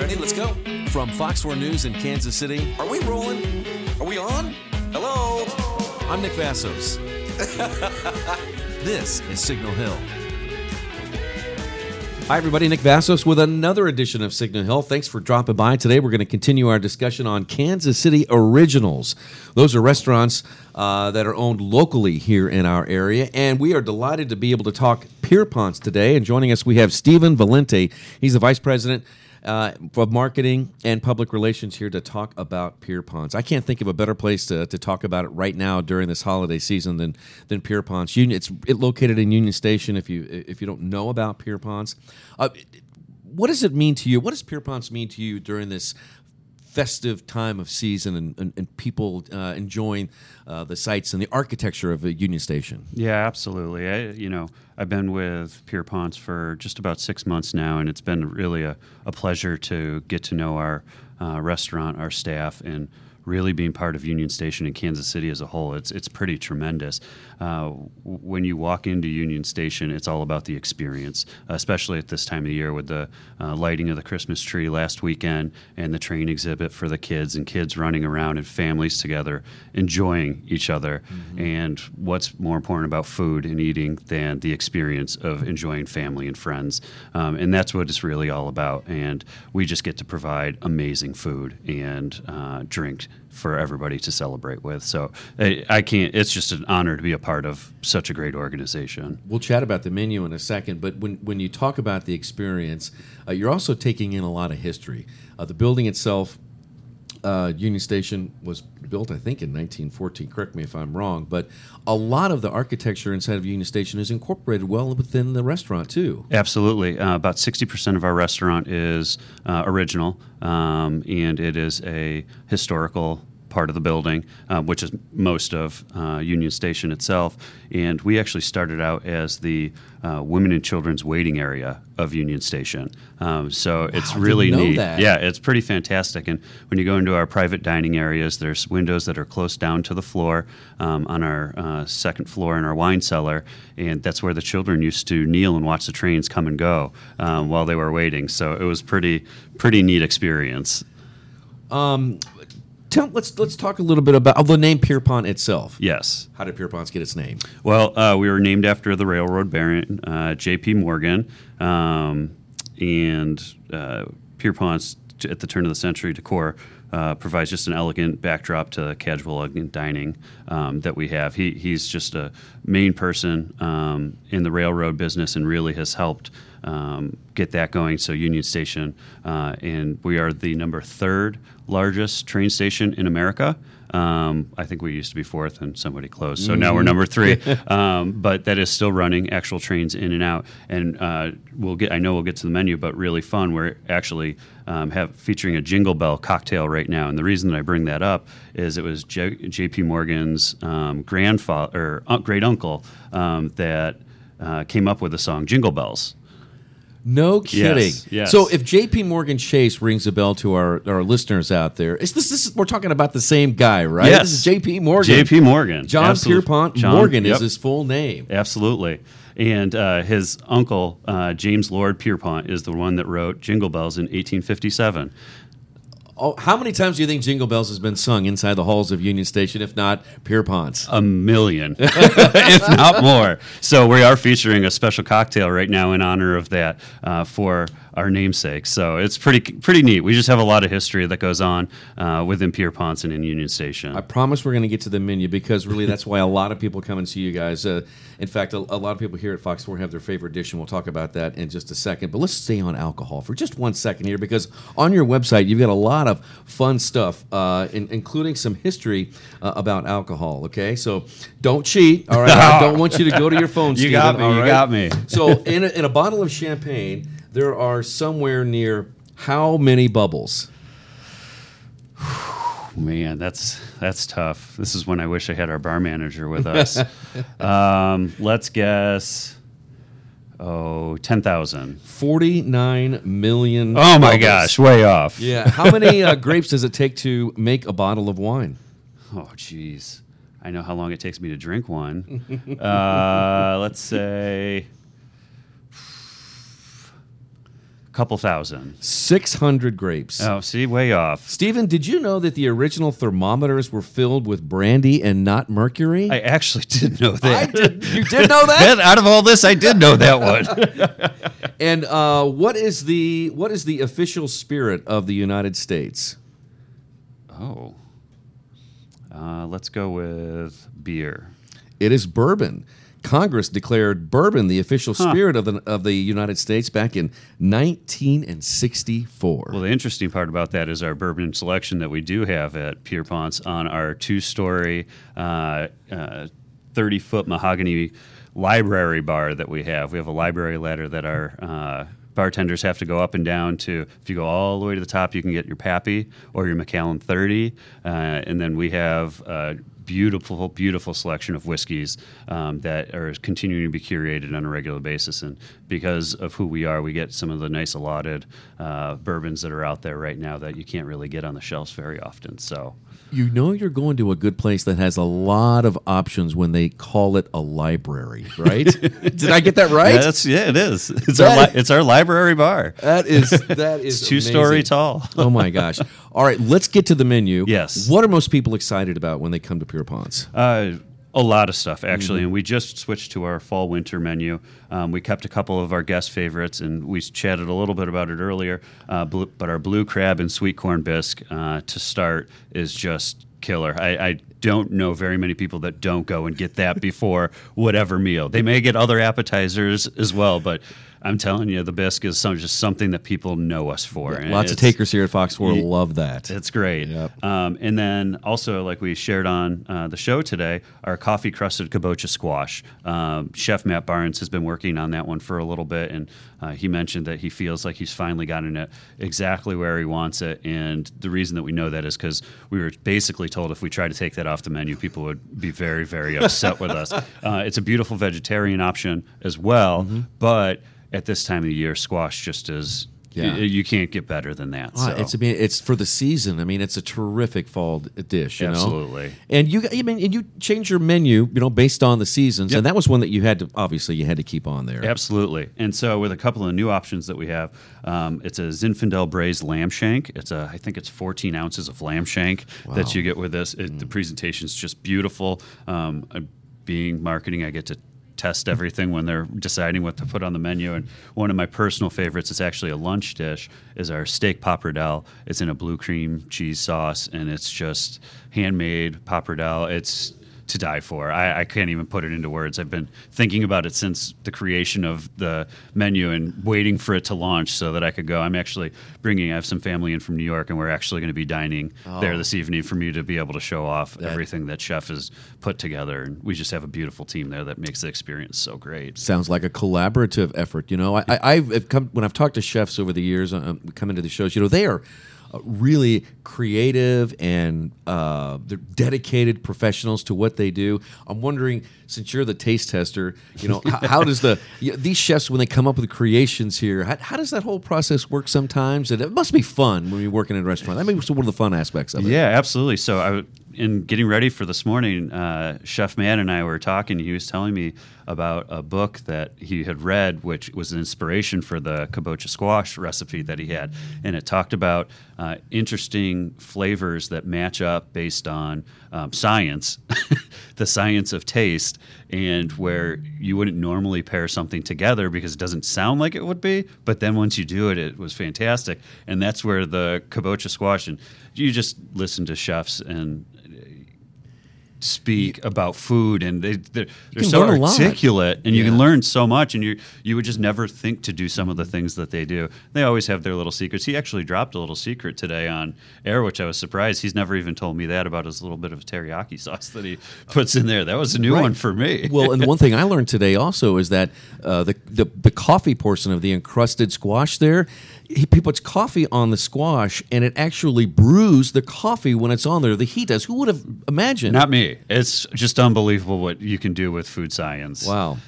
Ready? Let's go. From Fox 4 News in Kansas City, Are we rolling? Are we on? Hello? I'm Nick Vassos. this is Signal Hill. Hi, everybody. Nick Vassos with another edition of Signal Hill. Thanks for dropping by. Today, we're going to continue our discussion on Kansas City Originals. Those are restaurants uh, that are owned locally here in our area, and we are delighted to be able to talk Pierponts today. And joining us, we have Stephen Valente. He's the vice president uh, of marketing and public relations here to talk about Pierponts. I can't think of a better place to, to talk about it right now during this holiday season than than Pierponts. Union, it's it located in Union Station. If you if you don't know about Pierponts, uh, what does it mean to you? What does Pierponts mean to you during this? Festive time of season and, and, and people uh, enjoying uh, the sights and the architecture of Union Station. Yeah, absolutely. I, you know, I've been with Pierponts for just about six months now, and it's been really a, a pleasure to get to know our uh, restaurant, our staff, and really being part of Union Station in Kansas City as a whole. It's it's pretty tremendous. Uh, when you walk into Union Station, it's all about the experience, especially at this time of year with the uh, lighting of the Christmas tree last weekend and the train exhibit for the kids and kids running around and families together enjoying each other. Mm-hmm. And what's more important about food and eating than the experience of enjoying family and friends? Um, and that's what it's really all about. And we just get to provide amazing food and uh, drink for everybody to celebrate with. So I, I, can't. It's just an honor to be a part of such a great organization. We'll chat about the menu in a second, but when when you talk about the experience, uh, you're also taking in a lot of history. Uh, the building itself uh, Union Station was built, I think, in 1914. Correct me if I'm wrong, but a lot of the architecture inside of Union Station is incorporated well within the restaurant too. Absolutely, uh, about 60% of our restaurant is uh, original, um, and it is a historical part of the building, uh, which is most of uh, Union Station itself. And we actually started out as the uh, women and children's waiting area of Union Station. Um, so wow, it's really neat. That. Yeah, it's pretty fantastic. And when you go into our private dining areas, there's windows that are close down to the floor um, on our uh, second floor in our wine cellar, and that's where the children used to kneel and watch the trains come and go um, while they were waiting. So it was pretty pretty neat experience. Um, Tell, let's let's talk a little bit about the name Pierpont itself. Yes. How did Pierponts get its name? Well, uh, we were named after the railroad baron, uh, J.P. Morgan, um, and uh, Pierpont's at the turn of the century decor uh, provides just an elegant backdrop to the casual elegant dining um, that we have. He, he's just a main person um, in the railroad business and really has helped um, get that going. So Union Station, uh, and we are the number third largest train station in America. Um, I think we used to be fourth, and somebody closed, so mm-hmm. now we're number three. um, but that is still running actual trains in and out, and uh, we'll get. I know we'll get to the menu, but really fun. We're actually um, have featuring a Jingle Bell cocktail right now, and the reason that I bring that up is it was J- J.P. Morgan's um, grandfather or uh, great uncle um, that uh, came up with the song Jingle Bells. No kidding. Yes, yes. So if J.P. Morgan Chase rings a bell to our, our listeners out there, is this, this is, we're talking about the same guy, right? Yes. This is J.P. Morgan. J.P. Morgan. John. Pierpont John, Morgan yep. is his full name. Absolutely. And uh, his uncle, uh, James Lord Pierpont, is the one that wrote Jingle Bells in 1857. Oh, how many times do you think Jingle Bells has been sung inside the halls of Union Station, if not Pierpont's? A million, if not more. So we are featuring a special cocktail right now in honor of that uh, for our namesake. So it's pretty pretty neat. We just have a lot of history that goes on uh, within Pierpont and in Union Station. I promise we're going to get to the menu because really that's why a lot of people come and see you guys. Uh, in fact, a, a lot of people here at Fox 4 have their favorite dish, and we'll talk about that in just a second. But let's stay on alcohol for just one second here because on your website you've got a lot of fun stuff, uh, in, including some history uh, about alcohol. Okay, so don't cheat. All right, I don't want you to go to your phone. You Steven, got me, you got me. So in a, in a bottle of champagne, there are somewhere near how many bubbles? Man, that's that's tough. This is when I wish I had our bar manager with us. um, let's guess. Oh, 10,000. 49 million. Oh my bubbles. gosh, way off. Yeah. How many uh, grapes does it take to make a bottle of wine? Oh, jeez. I know how long it takes me to drink one. uh, let's say a couple thousand. 600 grapes. Oh, see, way off. Stephen, did you know that the original thermometers were filled with brandy and not mercury? I actually did know I that. did. You did know that? Out of all this, I did know that one. and uh, what is the what is the official spirit of the United States? oh. Uh, let's go with beer. It is bourbon. Congress declared bourbon the official spirit of the of the United States back in 1964. Well, the interesting part about that is our bourbon selection that we do have at Pierpont's on our two-story, uh, uh, thirty-foot mahogany library bar that we have. We have a library ladder that our uh, bartenders have to go up and down to. If you go all the way to the top, you can get your Pappy or your Macallan 30, uh, and then we have. Uh, beautiful, beautiful selection of whiskeys um, that are continuing to be curated on a regular basis. And because of who we are, we get some of the nice allotted uh, bourbons that are out there right now that you can't really get on the shelves very often. So, You know you're going to a good place that has a lot of options when they call it a library, right? Did I get that right? yeah, that's, yeah, it is. It's That- our li- it's our library bar. that is that is It's two story tall. oh my gosh! All right, let's get to the menu. Yes. What are most people excited about when they come to Pure Ponds? Uh, a lot of stuff actually, and we just switched to our fall winter menu. Um, we kept a couple of our guest favorites, and we chatted a little bit about it earlier. Uh, blue, but our blue crab and sweet corn bisque uh, to start is just killer. I, I don't know very many people that don't go and get that before whatever meal. They may get other appetizers as well, but I'm telling you, the bisque is some, just something that people know us for. and Lots of takers here at Fox 4 Ye- love that. it's great. Yep. Um, and then also, like we shared on uh, the show today, our coffee crusted kabocha squash. Um, Chef Matt Barnes has been working on that one for a little bit, and uh, he mentioned that he feels like he's finally gotten it exactly where he wants it. And the reason that we know that is because we were basically told if we tried to take that off the menu, people would be very, very upset with us. Uh, it's a beautiful vegetarian option as well, Mm-hmm. but at this time of the year, squash just is. Yeah. y- you can't get better than that. So. It's I mean it's for the season. I mean it's a terrific fall dish. You know? Absolutely. And you I mean and you change your menu you know based on the seasons Yep. and that was one that you had to obviously you had to keep on there. Absolutely. And so, with a couple of new options that we have, um, it's a Zinfandel braised lamb shank. It's a, I think it's 14 ounces of lamb shank that you get with this. It, The presentation is just beautiful. Um, being marketing, I get to test everything when they're deciding what to put on the menu. And one of my personal favorites, it's actually a lunch dish, is our steak pappardelle. It's in a blue cream cheese sauce, and it's just handmade pappardelle. It's to die for. I, I can't even put it into words. I've been thinking about it since the creation of the menu and waiting for it to launch so that I could go. I'm actually bringing, I have some family in from New York, and we're actually going to be dining there this evening for me to be able to show off everything that Chef has put together. And we just have a beautiful team there that makes the experience so great. Sounds like a collaborative effort. You know, I, I, I've come when I've talked to chefs over the years, um, come into the shows. You know, they are uh, really creative and uh, they're dedicated professionals to what they do. I'm wondering, since you're the taste tester, you know, how, how does the you know, these chefs when they come up with creations here? How, how does that whole process work? Sometimes and it must be fun when you're working in a restaurant. That may be one of the fun aspects of it. Yeah, absolutely. So I, in getting ready for this morning, uh, Chef Man and I were talking. He was telling me about a book that he had read, which was an inspiration for the kabocha squash recipe that he had, and it talked about uh, interesting flavors that match up based on um, science, the science of taste, and where you wouldn't normally pair something together because it doesn't sound like it would be. But then once you do it, it was fantastic. And that's where the kabocha squash and you just listen to chefs and speak about food and they they're, they're so learn a lot. articulate and you can learn so much and you you would just never think to do some of the things that they do they always have their little secrets he actually dropped a little secret today on air which i was surprised he's never even told me that about his little bit of teriyaki sauce that he puts in there that was a new Right. one for me well, and one thing I learned today also is that uh, the, the the coffee portion of the encrusted squash there, he, he puts coffee on the squash, and it actually brews the coffee when it's on there. The heat does. Who would have imagined? not me it's just unbelievable what you can do with food science Wow.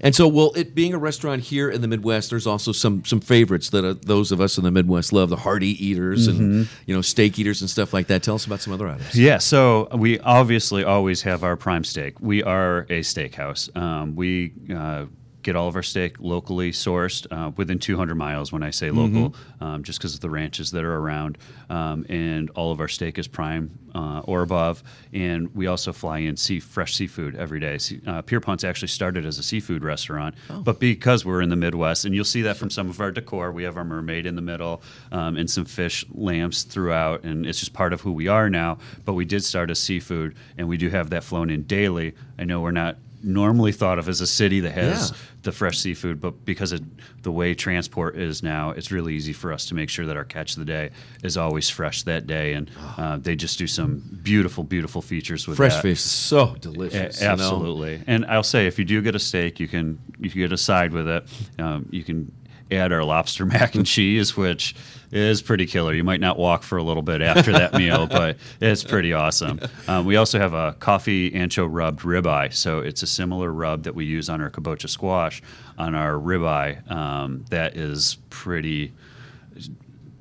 And so, well, it being a restaurant here in the Midwest, there's also some some favorites that uh, those of us in the Midwest love: the hearty eaters and you know steak eaters and stuff like that. Tell us about some other items. Yeah, so we obviously always have our prime steak. We are a steakhouse. Um, we uh, get all of our steak locally sourced uh, within 200 miles. When I say local, um, just because of the ranches that are around, um, and all of our steak is prime uh, or above. And we also fly in sea fresh seafood every day. See, uh, Pierpont's actually started as a seafood restaurant, but because we're in the Midwest, and you'll see that from some of our decor, we have our mermaid in the middle um, and some fish lamps throughout, and it's just part of who we are now. But we did start as seafood, and we do have that flown in daily. I know we're not normally thought of as a city that has Yeah. the fresh seafood, but because of the way transport is now, it's really easy for us to make sure that our catch of the day is always fresh that day, and uh, they just do some beautiful, beautiful features with Fresh that. fish, is so A- delicious. you know? absolutely. And I'll say, if you do get a steak, you can you can get a side with it. Um, you can add our lobster mac and cheese, which is pretty killer. You might not walk for a little bit after that meal, but it's pretty awesome. Um, we also have a coffee ancho rubbed ribeye, so it's a similar rub that we use on our kabocha squash on our ribeye. Um, that is pretty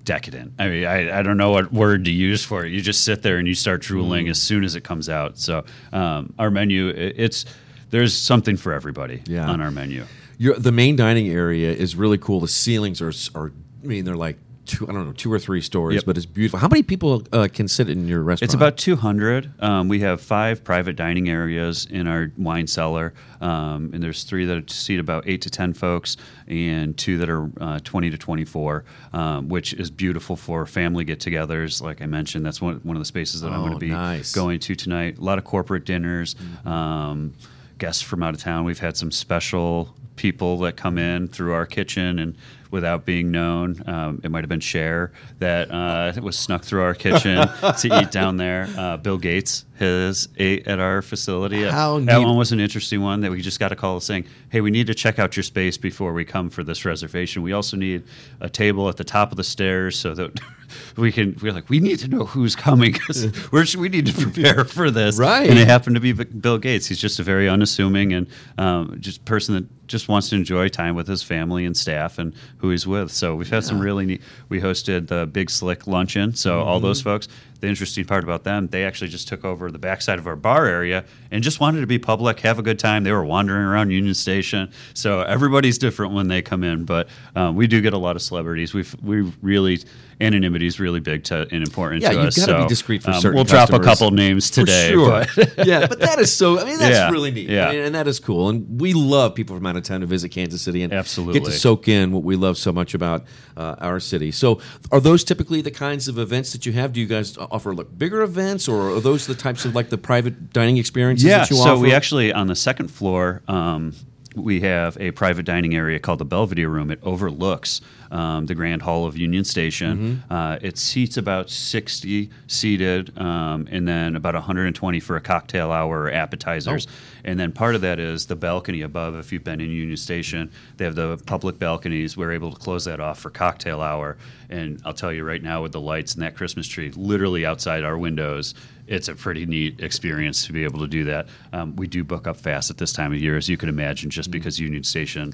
decadent. I mean, I, I don't know what word to use for it. You just sit there and you start drooling as soon as it comes out. So um, our menu, it, it's there's something for everybody Yeah. on our menu. Your, the main dining area is really cool. The ceilings are, are I mean, they're like two, I don't know, two or three stories, Yep. but it's beautiful. How many people uh, can sit in your restaurant? It's about 200. Um, we have five private dining areas in our wine cellar, um, and there's three that seat about eight to 10 folks, and two that are uh, 20 to 24, um, which is beautiful for family get-togethers. Like I mentioned, that's one, one of the spaces that I'm Oh, going to be nice. going to tonight. A lot of corporate dinners. Um, guests from out of town. We've had some special people that come in through our kitchen and without being known. Um, it might have been Cher that uh, was snuck through our kitchen to eat down there. Uh, Bill Gates has ate at our facility. How that neat. one was an interesting one that we just got a call saying, "Hey, we need to check out your space before we come for this reservation. We also need a table at the top of the stairs so that." We can. We're like, we need to know who's coming because we're need to prepare for this. Right. And it happened to be Bill Gates. He's just a very unassuming and um, just person that just wants to enjoy time with his family and staff and who he's with. So we've had some really neat. We hosted the Big Slick luncheon. So all those Mm-hmm. folks. The interesting part about them, they actually just took over the backside of our bar area and just wanted to be public, have a good time. They were wandering around Union Station. So everybody's different when they come in, but um, we do get a lot of celebrities. We we really anonymity is really big to and important Yeah, to you've us. gotta be discreet for um, certain We'll drop a couple names today. For sure. but- yeah, but that is so. I mean, that's Yeah, really neat. yeah. I mean, and that is cool. And we love people from out of town to visit Kansas City and absolutely get to soak in what we love so much about uh, our city. So, are those typically the kinds of events that you have? Do you guys offer like bigger events, or are those the types of like the private dining experiences yeah, that you so offer? we actually on the second floor. Um, we have a private dining area called the Belvedere Room. It overlooks um, the Grand Hall of Union Station. Mm-hmm. Uh, it seats about 60 seated, um, and then about 120 for a cocktail hour or appetizers. Oh. And then part of that is the balcony above. If you've been in Union Station, they have the public balconies. We're able to close that off for cocktail hour. And I'll tell you right now, with the lights and that Christmas tree literally outside our windows, it's a pretty neat experience to be able to do that. Um, we do book up fast at this time of year, as you can imagine, just because Union Station.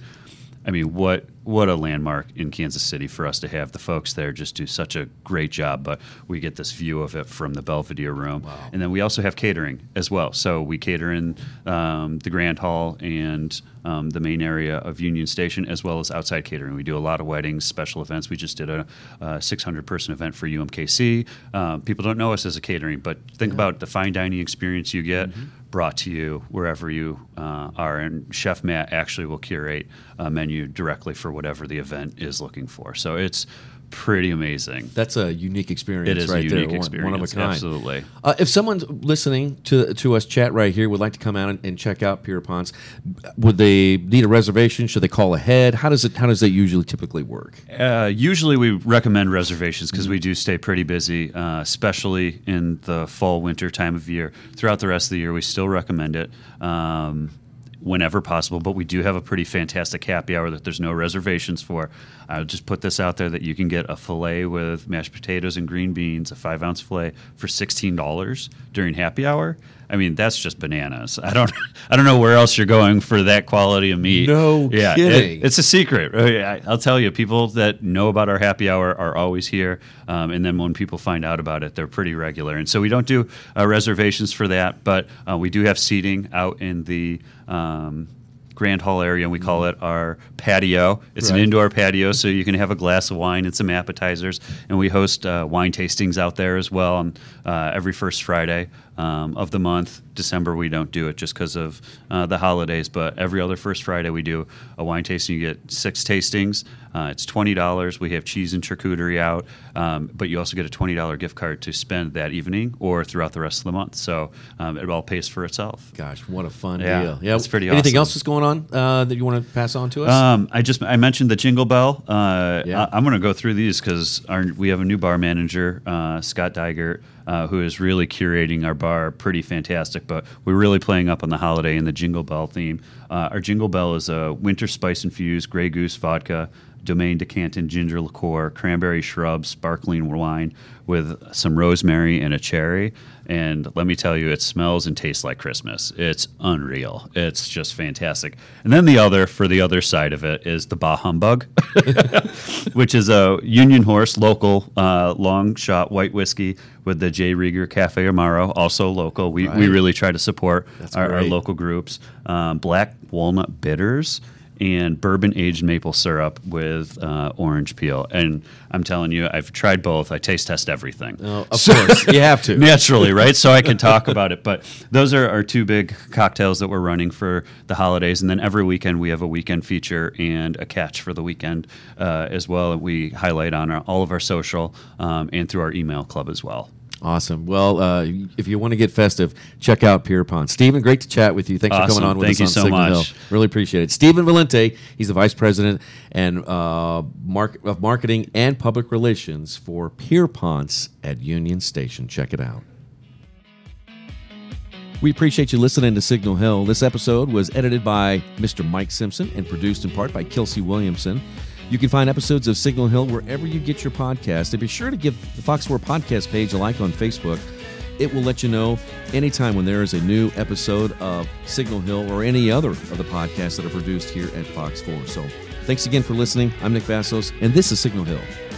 I mean, what what a landmark in Kansas City for us to have. The folks there just do such a great job, but we get this view of it from the Belvedere room, and then we also have catering as well. So we cater in um, the Grand Hall and um, the main area of Union Station, as well as outside catering. We do a lot of weddings, special events. We just did a, a 600 person event for UMKC. Um, people don't know us as a catering, but think about the fine dining experience you get brought to you wherever you uh, are. And Chef Matt actually will curate a menu directly for whatever the event is looking for. So it's pretty amazing. That's a unique experience. It is a right unique there. Experience, One of a kind. absolutely. Uh, if someone's listening to to us chat right here would like to come out and, and check out Pierpont's, would they need a reservation? Should they call ahead? How does it How does that usually typically work? Uh, usually, we recommend reservations because we do stay pretty busy, uh, especially in the fall winter time of year. Throughout the rest of the year, we still recommend it. Um, Whenever possible, but we do have a pretty fantastic happy hour that there's no reservations for. I'll just put this out there that you can get a filet with mashed potatoes and green beans, a five ounce filet for sixteen dollars during happy hour. I mean, that's just bananas. I don't, I don't know where else you're going for that quality of meat. No yeah, it- kidding. it's a secret. I- I'll tell you, people that know about our happy hour are always here. Um, and then when people find out about it, they're pretty regular. And so we don't do uh, reservations for that, but uh, we do have seating out in the um, Grand Hall area, and we call it our patio. It's Right. an indoor patio, so you can have a glass of wine and some appetizers. And we host uh, wine tastings out there as well on uh, every first Friday um, of the month. December we don't do it just because of uh, the holidays, but every other first Friday we do a wine tasting. You get six tastings. Uh, it's twenty dollars. We have cheese and charcuterie out, um, but you also get a twenty dollar gift card to spend that evening or throughout the rest of the month. So um, it all pays for itself. Gosh, what a fun Yeah, deal! Yeah, it's pretty Anything awesome. else that's going on uh, that you want to pass on to us? Um, I just I mentioned the Jingle Bell. Uh, Yeah. I, am going to go through these because we have a new bar manager, uh, Scott Digert, uh, who is really curating our bar. Pretty fantastic, but we're really playing up on the holiday and the Jingle Bell theme. Uh, our Jingle Bell is a winter spice infused Grey Goose vodka. Domaine de Canton ginger liqueur, cranberry shrub, sparkling wine with some rosemary and a cherry. And let me tell you, it smells and tastes like Christmas. It's unreal. It's just fantastic. And then the other, for the other side of it, is the Bah Humbug, which is a Union Horse local uh, long shot white whiskey with the J. Rieger Cafe Amaro, also local. We, we really try to support our, our local groups. Um, black walnut bitters and bourbon aged maple syrup with uh, orange peel. And I'm telling you, I've tried both. I taste test everything. Oh, of course, you have to. Naturally, right? So I can talk about it. But those are our two big cocktails that we're running for the holidays. And then every weekend we have a weekend feature and a catch for the weekend uh, as well. We highlight on our, all of our social um, and through our email club as well. Awesome. Well, uh, if you want to get festive, check out Pierpont. Stephen, great to chat with you. Thanks for coming on with Thank us you on so Signal much. Hill. Really appreciate it. Stephen Valente, he's the vice president and uh, of marketing and public relations for Pierpont's at Union Station. Check it out. We appreciate you listening to Signal Hill. This episode was edited by Mr. Mike Simpson and produced in part by Kelsey Williamson. You can find episodes of Signal Hill wherever you get your podcast. And be sure to give the Fox 4 podcast page a like on Facebook. It will let you know anytime when there is a new episode of Signal Hill or any other of the podcasts that are produced here at Fox 4. So thanks again for listening. I'm Nick Vassos, and this is Signal Hill.